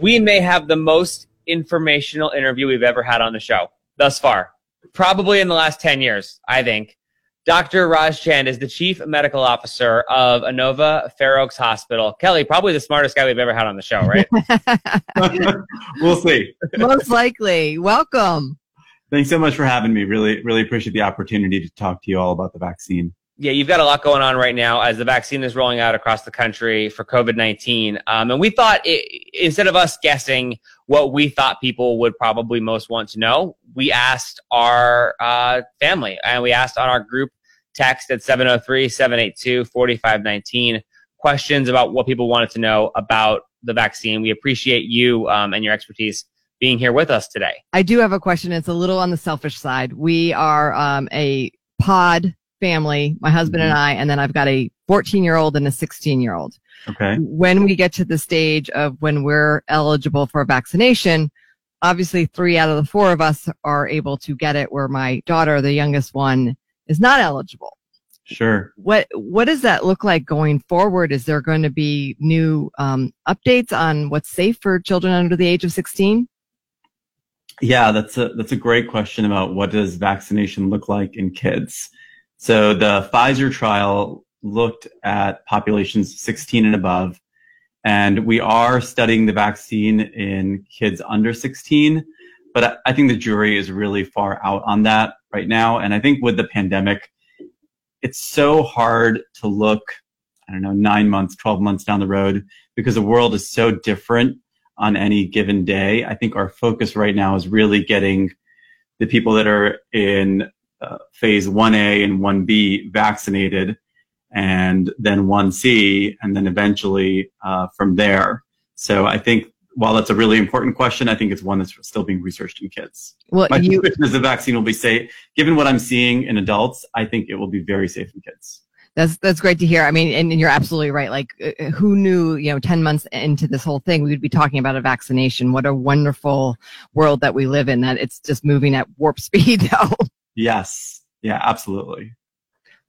we may have the most informational interview we've ever had on the show thus far. Probably in the last 10 years, I think. Dr. Raj Chand is the chief medical officer of Inova Fair Oaks Hospital. Kelly, probably the smartest guy we've ever had on the show, right? we'll see. Most likely. Welcome. Thanks so much for having me. Really, really appreciate the opportunity to talk to you all about the vaccine. Yeah, you've got a lot going on right now as the vaccine is rolling out across the country for COVID 19. Um, and we thought it, instead of us guessing what we thought people would probably most want to know, we asked our uh, family and we asked on our group text at 703 782 4519 questions about what people wanted to know about the vaccine. We appreciate you um, and your expertise being here with us today. I do have a question. It's a little on the selfish side. We are um, a pod family, my husband mm-hmm. and I, and then I've got a 14 year old and a 16 year old. Okay. When we get to the stage of when we're eligible for a vaccination, obviously three out of the four of us are able to get it where my daughter, the youngest one, is not eligible. Sure. What what does that look like going forward? Is there going to be new um, updates on what's safe for children under the age of 16? Yeah, that's a that's a great question about what does vaccination look like in kids. So the Pfizer trial looked at populations 16 and above, and we are studying the vaccine in kids under 16. But I think the jury is really far out on that right now. And I think with the pandemic, it's so hard to look, I don't know, nine months, 12 months down the road because the world is so different on any given day. I think our focus right now is really getting the people that are in uh, phase 1A and 1B vaccinated, and then 1C, and then eventually uh, from there. So I think while that's a really important question, I think it's one that's still being researched in kids. Well, My you, is the vaccine will be safe. Given what I'm seeing in adults, I think it will be very safe in kids. That's that's great to hear. I mean, and, and, you're absolutely right. Like, uh, who knew? You know, ten months into this whole thing, we would be talking about a vaccination. What a wonderful world that we live in. That it's just moving at warp speed, though. Yes. Yeah, absolutely.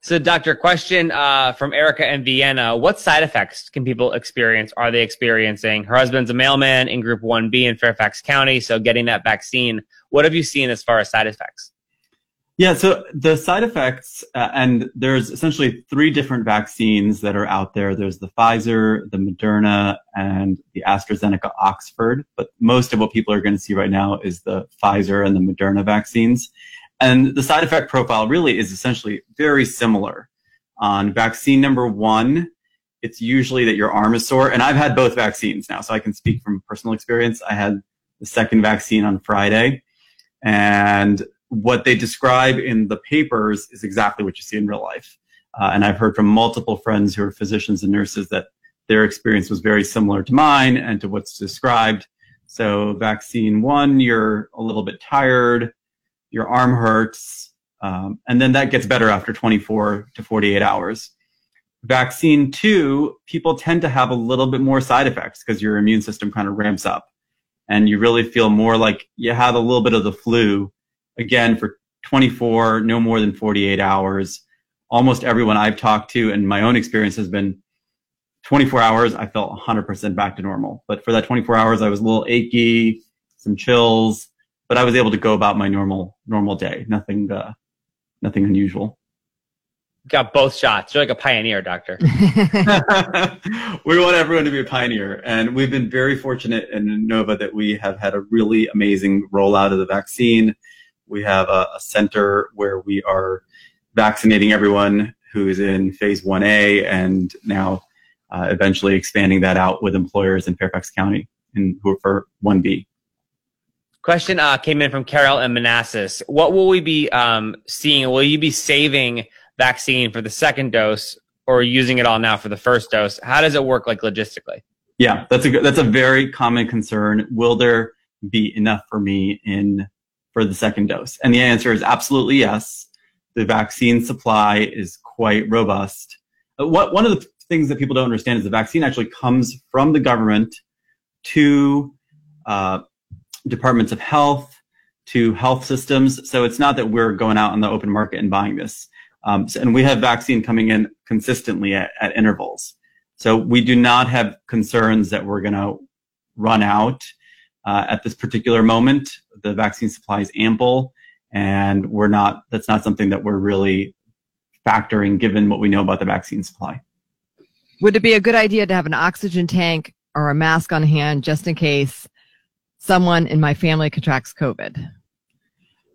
So, doctor, question uh, from Erica in Vienna. What side effects can people experience? Are they experiencing? Her husband's a mailman in Group 1B in Fairfax County, so getting that vaccine. What have you seen as far as side effects? Yeah, so the side effects, uh, and there's essentially three different vaccines that are out there. There's the Pfizer, the Moderna, and the AstraZeneca Oxford. But most of what people are going to see right now is the Pfizer and the Moderna vaccines. And the side effect profile really is essentially very similar. On vaccine number one, it's usually that your arm is sore. And I've had both vaccines now, so I can speak from personal experience. I had the second vaccine on Friday. And what they describe in the papers is exactly what you see in real life. Uh, and I've heard from multiple friends who are physicians and nurses that their experience was very similar to mine and to what's described. So vaccine one, you're a little bit tired your arm hurts, um, and then that gets better after 24 to 48 hours. Vaccine two, people tend to have a little bit more side effects because your immune system kind of ramps up and you really feel more like you have a little bit of the flu again for 24, no more than 48 hours. Almost everyone I've talked to and my own experience has been 24 hours, I felt 100% back to normal. But for that 24 hours, I was a little achy, some chills, but I was able to go about my normal normal day. Nothing uh, nothing unusual. Got both shots. You're like a pioneer, doctor. we want everyone to be a pioneer, and we've been very fortunate in Nova that we have had a really amazing rollout of the vaccine. We have a, a center where we are vaccinating everyone who's in phase 1A and now uh, eventually expanding that out with employers in Fairfax County and who are for 1B. Question uh, came in from Carol and Manassas. What will we be um, seeing? Will you be saving vaccine for the second dose or using it all now for the first dose? How does it work like logistically? Yeah, that's a that's a very common concern. Will there be enough for me in for the second dose? And the answer is absolutely yes. The vaccine supply is quite robust. Uh, what one of the things that people don't understand is the vaccine actually comes from the government to uh, departments of health to health systems. So it's not that we're going out on the open market and buying this. Um, so, and we have vaccine coming in consistently at, at intervals. So we do not have concerns that we're going to run out uh, at this particular moment. The vaccine supply is ample, and we're not. That's not something that we're really factoring, given what we know about the vaccine supply. Would it be a good idea to have an oxygen tank or a mask on hand just in case someone in my family contracts COVID?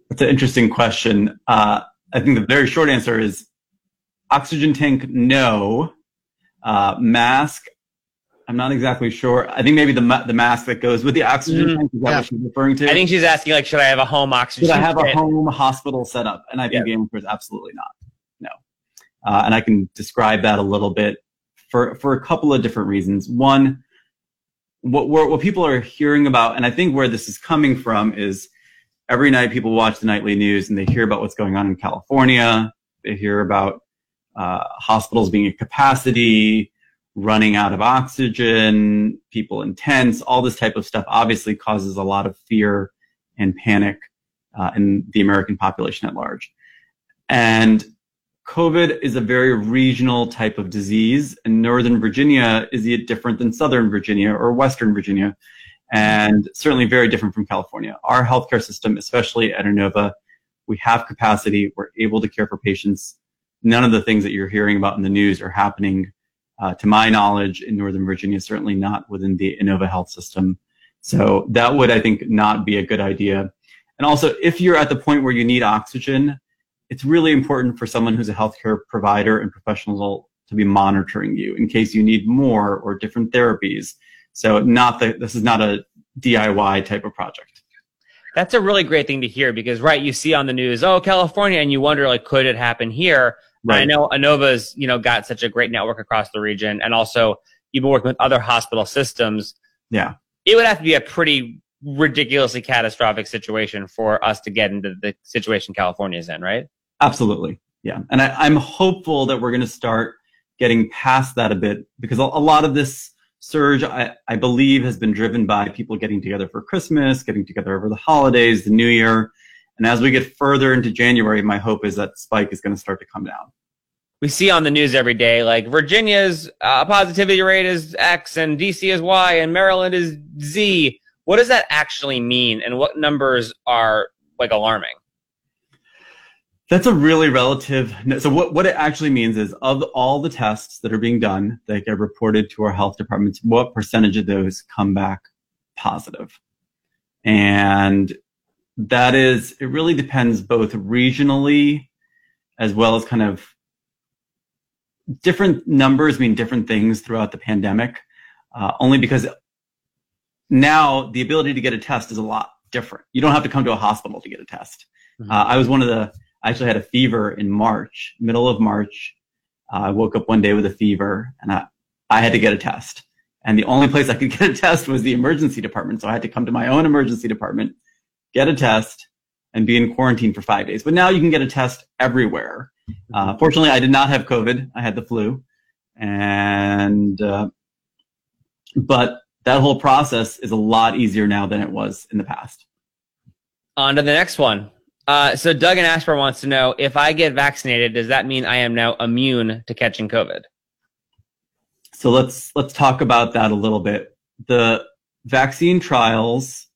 That's an interesting question. Uh, I think the very short answer is oxygen tank, no. Uh, mask, I'm not exactly sure. I think maybe the ma- the mask that goes with the oxygen mm, tank is that yeah. what she's referring to. I think she's asking like, should I have a home oxygen? Should I have a home hospital set up? And I think yeah. the answer is absolutely not. No. Uh, and I can describe that a little bit for for a couple of different reasons. One, what what people are hearing about, and I think where this is coming from is every night people watch the nightly news and they hear about what's going on in California. They hear about uh, hospitals being at capacity running out of oxygen, people in tents, all this type of stuff obviously causes a lot of fear and panic uh, in the American population at large. And COVID is a very regional type of disease, and Northern Virginia is it different than Southern Virginia or Western Virginia, and certainly very different from California. Our healthcare system, especially at Inova, we have capacity. We're able to care for patients. None of the things that you're hearing about in the news are happening uh, to my knowledge, in Northern Virginia, certainly not within the Inova Health system. So that would, I think, not be a good idea. And also, if you're at the point where you need oxygen, it's really important for someone who's a healthcare provider and professional to be monitoring you in case you need more or different therapies. So not that this is not a DIY type of project. That's a really great thing to hear because, right, you see on the news, oh, California, and you wonder, like, could it happen here? Right. I know Inova's, you know, got such a great network across the region, and also you've been working with other hospital systems. Yeah, it would have to be a pretty ridiculously catastrophic situation for us to get into the situation California's in, right? Absolutely, yeah. And I, am hopeful that we're going to start getting past that a bit because a, a lot of this surge, I, I believe, has been driven by people getting together for Christmas, getting together over the holidays, the New Year. And as we get further into January, my hope is that spike is going to start to come down. We see on the news every day, like Virginia's uh, positivity rate is X and DC is Y and Maryland is Z. What does that actually mean? And what numbers are like alarming? That's a really relative. So what, what it actually means is of all the tests that are being done that get reported to our health departments, what percentage of those come back positive? And that is, it really depends both regionally as well as kind of different numbers mean different things throughout the pandemic, uh, only because now the ability to get a test is a lot different. You don't have to come to a hospital to get a test. Mm-hmm. Uh, I was one of the, I actually had a fever in March, middle of March. Uh, I woke up one day with a fever and I, I had to get a test. And the only place I could get a test was the emergency department. So I had to come to my own emergency department get a test, and be in quarantine for five days. But now you can get a test everywhere. Uh, fortunately, I did not have COVID. I had the flu, and uh, but that whole process is a lot easier now than it was in the past. On to the next one. Uh, so Doug and Ashburn wants to know if I get vaccinated, does that mean I am now immune to catching COVID? So let's let's talk about that a little bit. The vaccine trials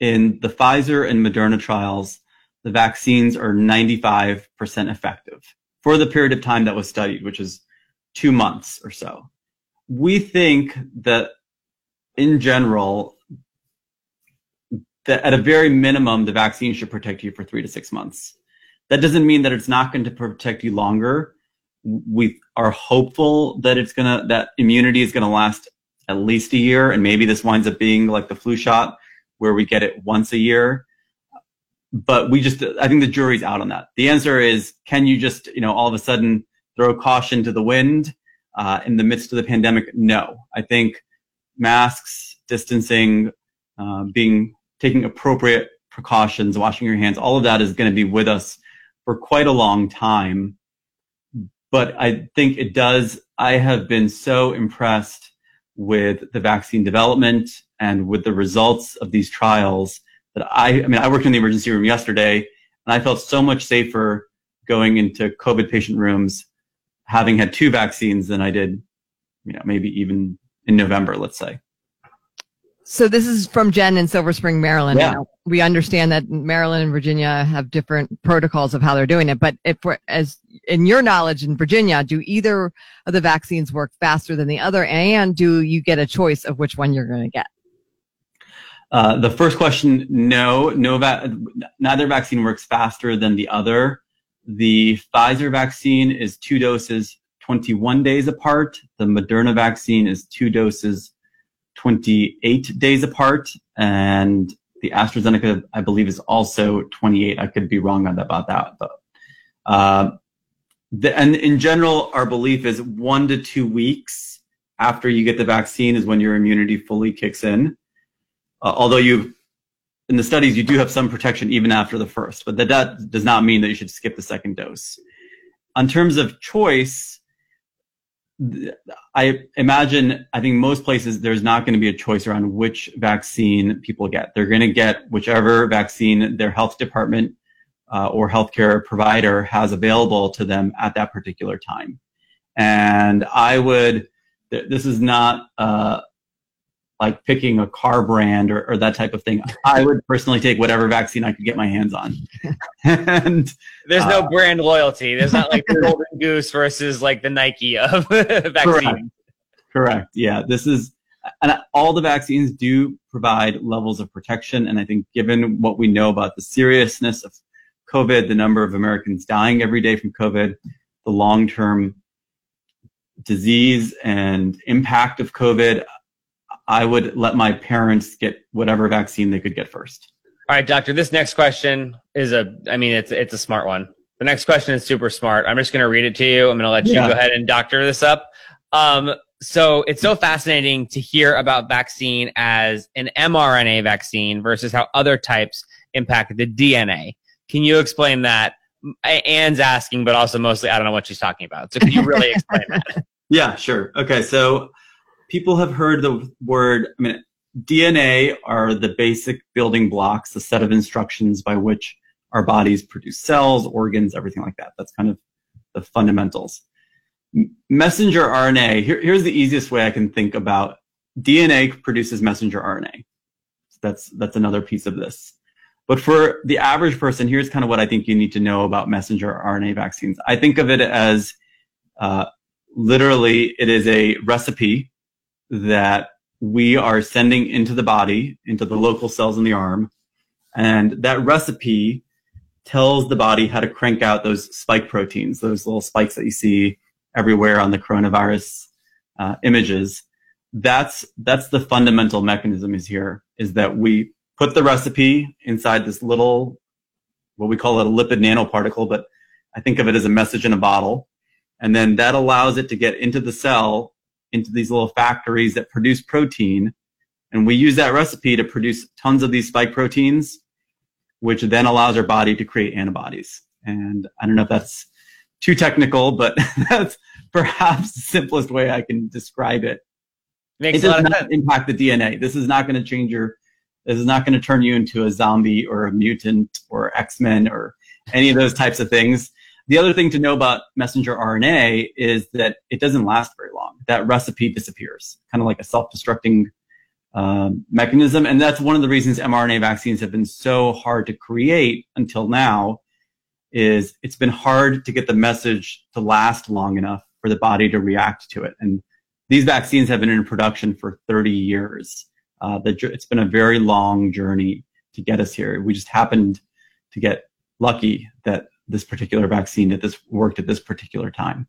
in the Pfizer and Moderna trials, the vaccines are 95% effective for the period of time that was studied, which is two months or so. We think that in general, that at a very minimum, the vaccine should protect you for three to six months. That doesn't mean that it's not going to protect you longer. We are hopeful that it's to, that immunity is to last at least a year. And maybe this winds up being like the flu shot where we get it once a year. But we just, I think the jury's out on that. The answer is, can you just, you know, all of a sudden throw caution to the wind uh, in the midst of the pandemic? No. I think masks, distancing, uh, being, taking appropriate precautions, washing your hands, all of that is going to be with us for quite a long time. But I think it does, I have been so impressed with the vaccine development and with the results of these trials that I, I mean, I worked in the emergency room yesterday and I felt so much safer going into COVID patient rooms having had two vaccines than I did, you know, maybe even in November, let's say. So this is from Jen in Silver Spring, Maryland. Yeah. We understand that Maryland and Virginia have different protocols of how they're doing it, but if we're, as in your knowledge in Virginia, do either of the vaccines work faster than the other, and do you get a choice of which one you're going to get? Uh, the first question, no, no, va- neither vaccine works faster than the other. The Pfizer vaccine is two doses, 21 days apart. The Moderna vaccine is two doses, 28 days apart. And the AstraZeneca, I believe, is also 28. I could be wrong about that. But, uh, the, and in general, our belief is one to two weeks after you get the vaccine is when your immunity fully kicks in. Uh, although you, in the studies, you do have some protection even after the first, but that, that does not mean that you should skip the second dose. In terms of choice, I imagine, I think most places there's not going to be a choice around which vaccine people get. They're going to get whichever vaccine their health department uh, or healthcare provider has available to them at that particular time. And I would, th- this is not uh, like picking a car brand or, or, that type of thing. I would personally take whatever vaccine I could get my hands on. and there's no uh, brand loyalty. There's not like the Golden Goose versus like the Nike of vaccine. Correct. correct. Yeah. This is, and all the vaccines do provide levels of protection. And I think given what we know about the seriousness of COVID, the number of Americans dying every day from COVID, the long-term disease and impact of COVID, I would let my parents get whatever vaccine they could get first. All right, doctor. This next question is a, I mean, it's it's a smart one. The next question is super smart. I'm just going to read it to you. I'm going to let you yeah. go ahead and doctor this up. Um, so it's so fascinating to hear about vaccine as an mRNA vaccine versus how other types impact the DNA. Can you explain that? Anne's asking, but also mostly I don't know what she's talking about. So can you really explain that? Yeah, sure. Okay, so people have heard the word, I mean, DNA are the basic building blocks, the set of instructions by which our bodies produce cells, organs, everything like that. That's kind of the fundamentals. Messenger RNA, here, here's the easiest way I can think about DNA produces messenger RNA. So that's, that's another piece of this. But for the average person, here's kind of what I think you need to know about messenger RNA vaccines. I think of it as uh, literally it is a recipe that we are sending into the body, into the local cells in the arm. And that recipe tells the body how to crank out those spike proteins, those little spikes that you see everywhere on the coronavirus uh, images. That's, that's the fundamental mechanism is here, is that we put the recipe inside this little, what we call it a lipid nanoparticle, but I think of it as a message in a bottle. And then that allows it to get into the cell into these little factories that produce protein. And we use that recipe to produce tons of these spike proteins, which then allows our body to create antibodies. And I don't know if that's too technical, but that's perhaps the simplest way I can describe it. Makes it does not impact the DNA. This is not going to change your, this is not going to turn you into a zombie or a mutant or X-Men or any of those types of things. The other thing to know about messenger RNA is that it doesn't last very long. That recipe disappears, kind of like a self-destructing um, mechanism. And that's one of the reasons mRNA vaccines have been so hard to create until now is it's been hard to get the message to last long enough for the body to react to it. And these vaccines have been in production for 30 years. Uh, the, it's been a very long journey to get us here. We just happened to get lucky that this particular vaccine at this worked at this particular time.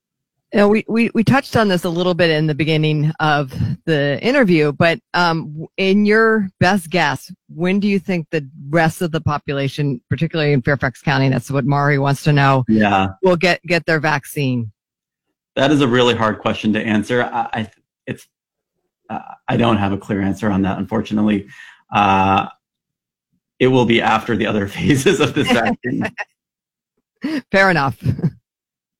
You know, we, we, we touched on this a little bit in the beginning of the interview, but um, in your best guess, when do you think the rest of the population, particularly in Fairfax County, that's what Mari wants to know, yeah. will get, get their vaccine? That is a really hard question to answer. I, I it's uh, I don't have a clear answer on that, unfortunately. Uh, it will be after the other phases of this vaccine. Fair enough.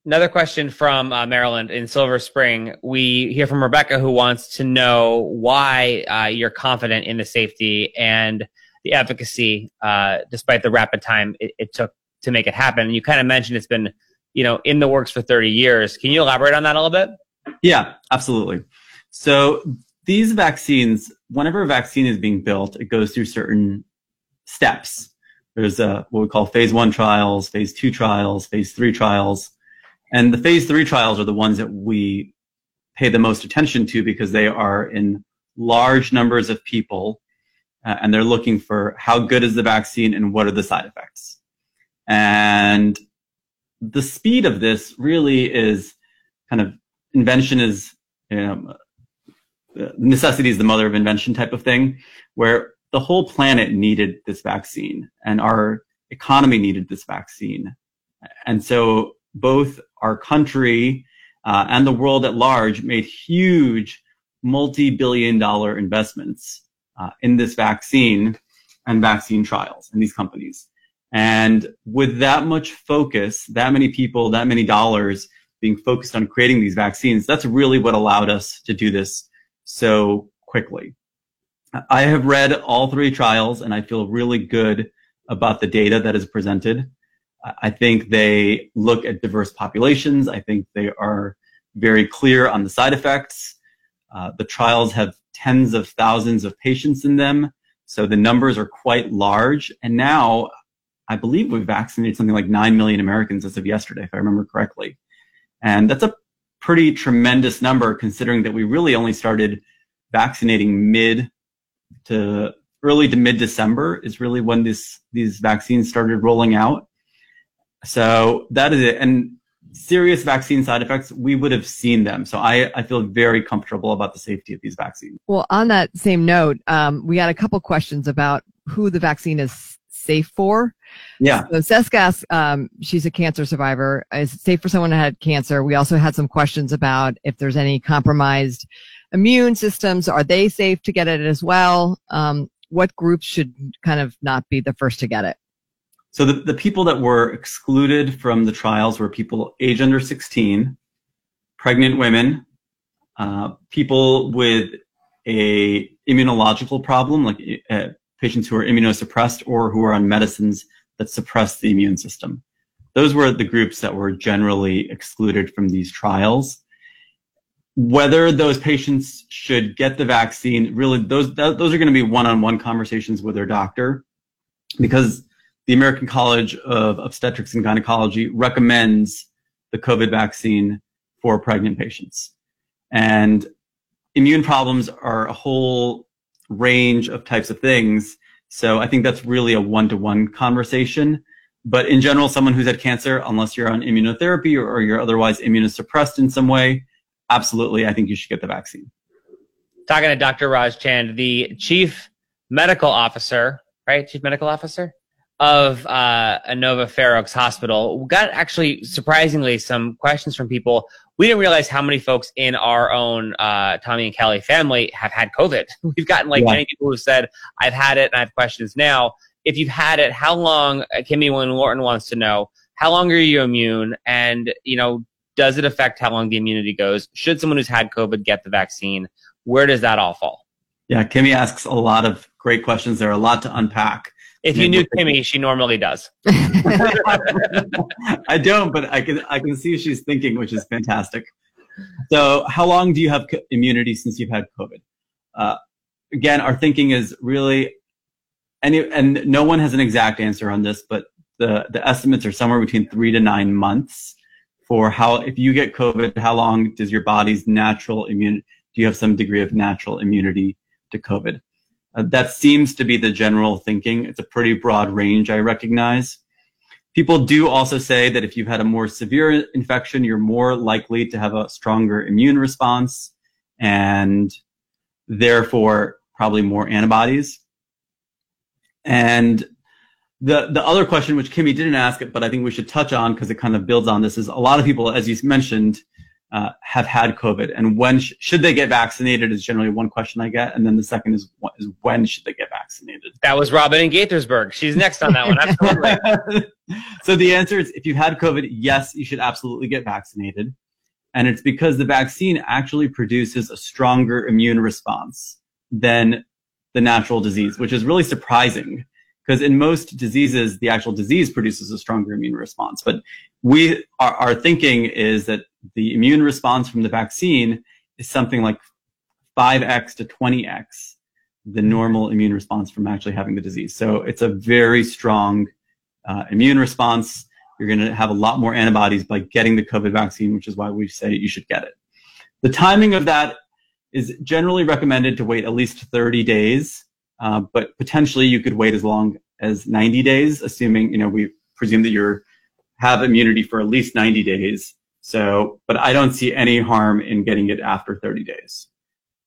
Another question from uh, Maryland in Silver Spring. We hear from Rebecca who wants to know why uh, you're confident in the safety and the efficacy, uh, despite the rapid time it, it, took to make it happen. You kind of mentioned it's been, you know, in the works for 30 years. Can you elaborate on that a little bit? Yeah, absolutely. So these vaccines, whenever a vaccine is being built, it goes through certain steps. There's a, what we call phase one trials, phase two trials, phase three trials. And the phase three trials are the ones that we pay the most attention to because they are in large numbers of people uh, and they're looking for how good is the vaccine and what are the side effects. And the speed of this really is kind of invention is you know, necessity is the mother of invention type of thing, where the whole planet needed this vaccine and our economy needed this vaccine. And so both our country uh, and the world at large made huge multi-billion dollar investments uh, in this vaccine and vaccine trials in these companies. And with that much focus, that many people, that many dollars being focused on creating these vaccines, that's really what allowed us to do this so quickly. I have read all three trials and I feel really good about the data that is presented. I think they look at diverse populations. I think they are very clear on the side effects. Uh, the trials have tens of thousands of patients in them. So the numbers are quite large. And now I believe we've vaccinated something like 9 million Americans as of yesterday, if I remember correctly. And that's a pretty tremendous number considering that we really only started vaccinating mid to early to mid December is really when this, these vaccines started rolling out. So that is it. And serious vaccine side effects, we would have seen them. So I, I feel very comfortable about the safety of these vaccines. Well, on that same note, um, we had a couple questions about who the vaccine is safe for. Yeah. So Seska asks, um, she's a cancer survivor. Is it safe for someone who had cancer? We also had some questions about if there's any compromised immune systems. Are they safe to get it as well? Um, what groups should kind of not be the first to get it? So the, the people that were excluded from the trials were people age under 16, pregnant women, uh, people with a immunological problem, like uh, patients who are immunosuppressed or who are on medicines that suppress the immune system. Those were the groups that were generally excluded from these trials. Whether those patients should get the vaccine, really, those, those are going to be one-on-one conversations with their doctor because the American College of Obstetrics and Gynecology recommends the COVID vaccine for pregnant patients. And immune problems are a whole range of types of things. So I think that's really a one-to-one conversation. But in general, someone who's had cancer, unless you're on immunotherapy or, or you're otherwise immunosuppressed in some way, absolutely, I think you should get the vaccine. Talking to Dr. Raj Chand, the chief medical officer, right? Chief medical officer? of uh, Inova Fair Oaks Hospital, we got actually surprisingly some questions from people. We didn't realize how many folks in our own uh, Tommy and Kelly family have had COVID. We've gotten like yeah. many people who said, "I've had it and I have questions now." If you've had it, how long? Kimmy Kimmy Lorton wants to know how long are you immune, and you know, does it affect how long the immunity goes? Should someone who's had COVID get the vaccine? Where does that all fall? Yeah, Kimmy asks a lot of great questions. There are a lot to unpack. If you knew Kimmy, she normally does. I don't, but I can I can see she's thinking, which is fantastic. So, how long do you have immunity since you've had COVID? Uh, again, our thinking is really, and and no one has an exact answer on this, but the the estimates are somewhere between three to nine months for how if you get COVID, how long does your body's natural immune? Do you have some degree of natural immunity to COVID? Uh, that seems to be the general thinking. It's a pretty broad range, I recognize. People do also say that if you've had a more severe infection, you're more likely to have a stronger immune response and therefore probably more antibodies. And the, the other question, which Kimmy didn't ask it, but I think we should touch on because it kind of builds on this, is a lot of people, as you mentioned, uh, have had COVID, and when sh- should they get vaccinated is generally one question I get, and then the second is, is when should they get vaccinated? That was Robin in Gaithersburg. She's next on that one. Absolutely. so the answer is, if you've had COVID, yes, you should absolutely get vaccinated, and it's because the vaccine actually produces a stronger immune response than the natural disease, which is really surprising because in most diseases, the actual disease produces a stronger immune response. But we, our, our thinking is that the immune response from the vaccine is something like 5x to 20x the normal immune response from actually having the disease. So it's a very strong uh, immune response. You're going to have a lot more antibodies by getting the COVID vaccine, which is why we say you should get it. The timing of that is generally recommended to wait at least 30 days, uh, but potentially you could wait as long as 90 days, assuming you know we presume that you have immunity for at least 90 days. So, but I don't see any harm in getting it after 30 days.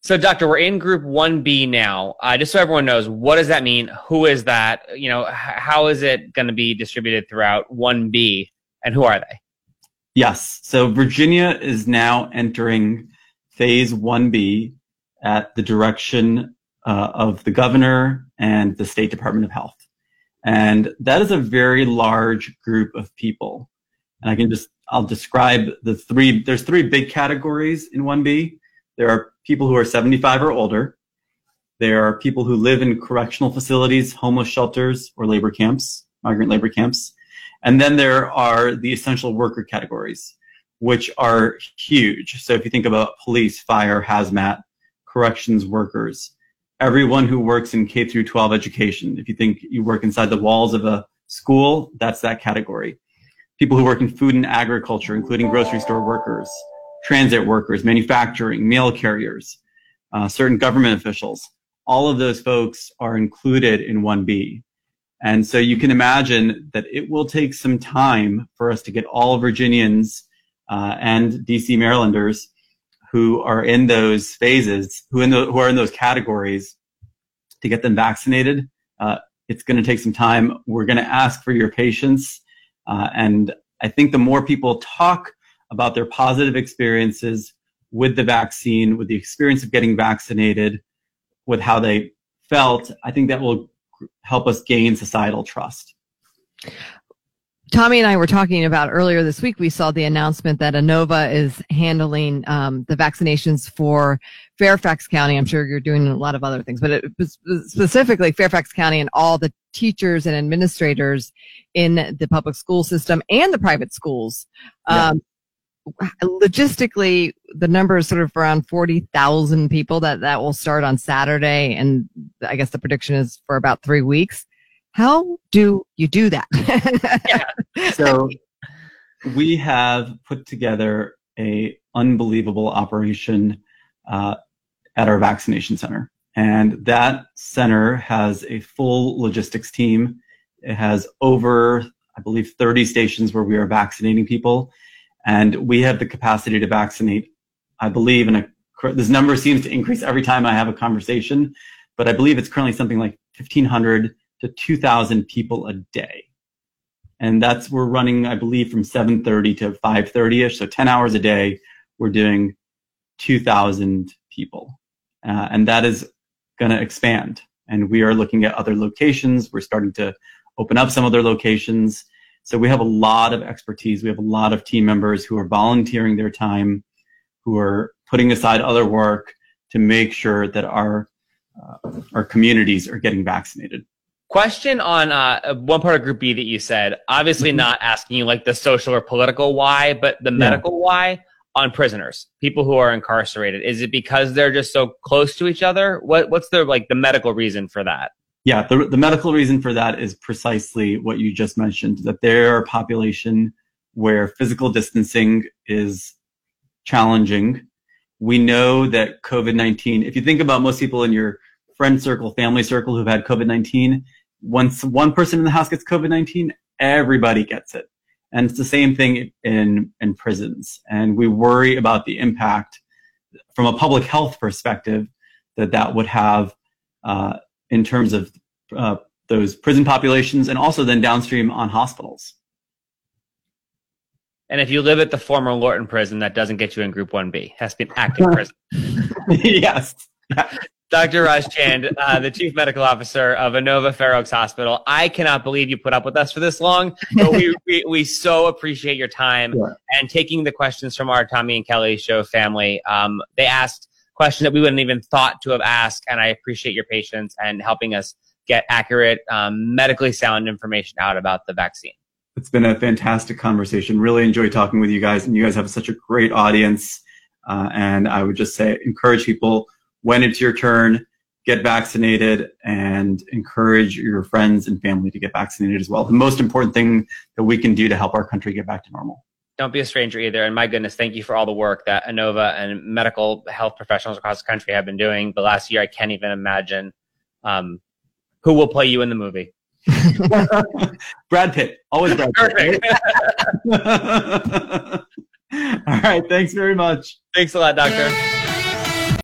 So, doctor, we're in group 1B now. Uh, just so everyone knows, what does that mean? Who is that? You know, how is it going to be distributed throughout 1B, and who are they? Yes. So, Virginia is now entering phase 1B at the direction uh, of the governor and the State Department of Health. And that is a very large group of people. And I can just I'll describe the three, there's three big categories in 1B. There are people who are 75 or older. There are people who live in correctional facilities, homeless shelters, or labor camps, migrant labor camps. And then there are the essential worker categories, which are huge. So if you think about police, fire, hazmat, corrections workers, everyone who works in K through 12 education. If you think you work inside the walls of a school, that's that category people who work in food and agriculture, including grocery store workers, transit workers, manufacturing, mail carriers, uh, certain government officials. All of those folks are included in 1B. And so you can imagine that it will take some time for us to get all Virginians uh, and DC Marylanders who are in those phases, who, in the, who are in those categories, to get them vaccinated. Uh, it's going to take some time. We're going to ask for your patience uh, and I think the more people talk about their positive experiences with the vaccine, with the experience of getting vaccinated, with how they felt, I think that will help us gain societal trust. Tommy and I were talking about earlier this week. We saw the announcement that Inova is handling um, the vaccinations for Fairfax County. I'm sure you're doing a lot of other things, but it was specifically Fairfax County and all the teachers and administrators in the public school system and the private schools. Yeah. Um, logistically, the number is sort of around 40,000 people that that will start on Saturday. And I guess the prediction is for about three weeks. How do you do that? yeah. So we have put together a unbelievable operation uh, at our vaccination center. And that center has a full logistics team. It has over, I believe, 30 stations where we are vaccinating people. And we have the capacity to vaccinate, I believe, and this number seems to increase every time I have a conversation, but I believe it's currently something like 1,500 to 2,000 people a day. And that's, we're running, I believe, from 7.30 to 5.30ish. So 10 hours a day, we're doing 2,000 people. Uh, and that is going to expand. And we are looking at other locations. We're starting to open up some other locations. So we have a lot of expertise. We have a lot of team members who are volunteering their time, who are putting aside other work to make sure that our uh, our communities are getting vaccinated. Question on uh, one part of Group B that you said, obviously mm-hmm. not asking you like the social or political why, but the medical why on prisoners, people who are incarcerated. Is it because they're just so close to each other? What what's the like the medical reason for that? Yeah, the the medical reason for that is precisely what you just mentioned. That they're a population where physical distancing is challenging. We know that COVID nineteen. If you think about most people in your friend circle, family circle who've had COVID nineteen, once one person in the house gets COVID 19, everybody gets it. And it's the same thing in, in prisons. And we worry about the impact from a public health perspective that that would have uh, in terms of uh, those prison populations and also then downstream on hospitals. And if you live at the former Lorton prison, that doesn't get you in Group 1B. It has to be an active prison. yes. Dr. Raj Chand, uh, the Chief Medical Officer of Inova Fair Oaks Hospital. I cannot believe you put up with us for this long, but we, we, we so appreciate your time and taking the questions from our Tommy and Kelly show family. Um, they asked questions that we wouldn't even thought to have asked, and I appreciate your patience and helping us get accurate, um, medically sound information out about the vaccine. It's been a fantastic conversation. Really enjoy talking with you guys, and you guys have such a great audience. Uh, and I would just say, encourage people when it's your turn, get vaccinated and encourage your friends and family to get vaccinated as well. The most important thing that we can do to help our country get back to normal. Don't be a stranger either. And my goodness, thank you for all the work that Inova and medical health professionals across the country have been doing the last year. I can't even imagine um, who will play you in the movie. Brad Pitt, always Brad Pitt. Perfect. All right, thanks very much. Thanks a lot, Doctor.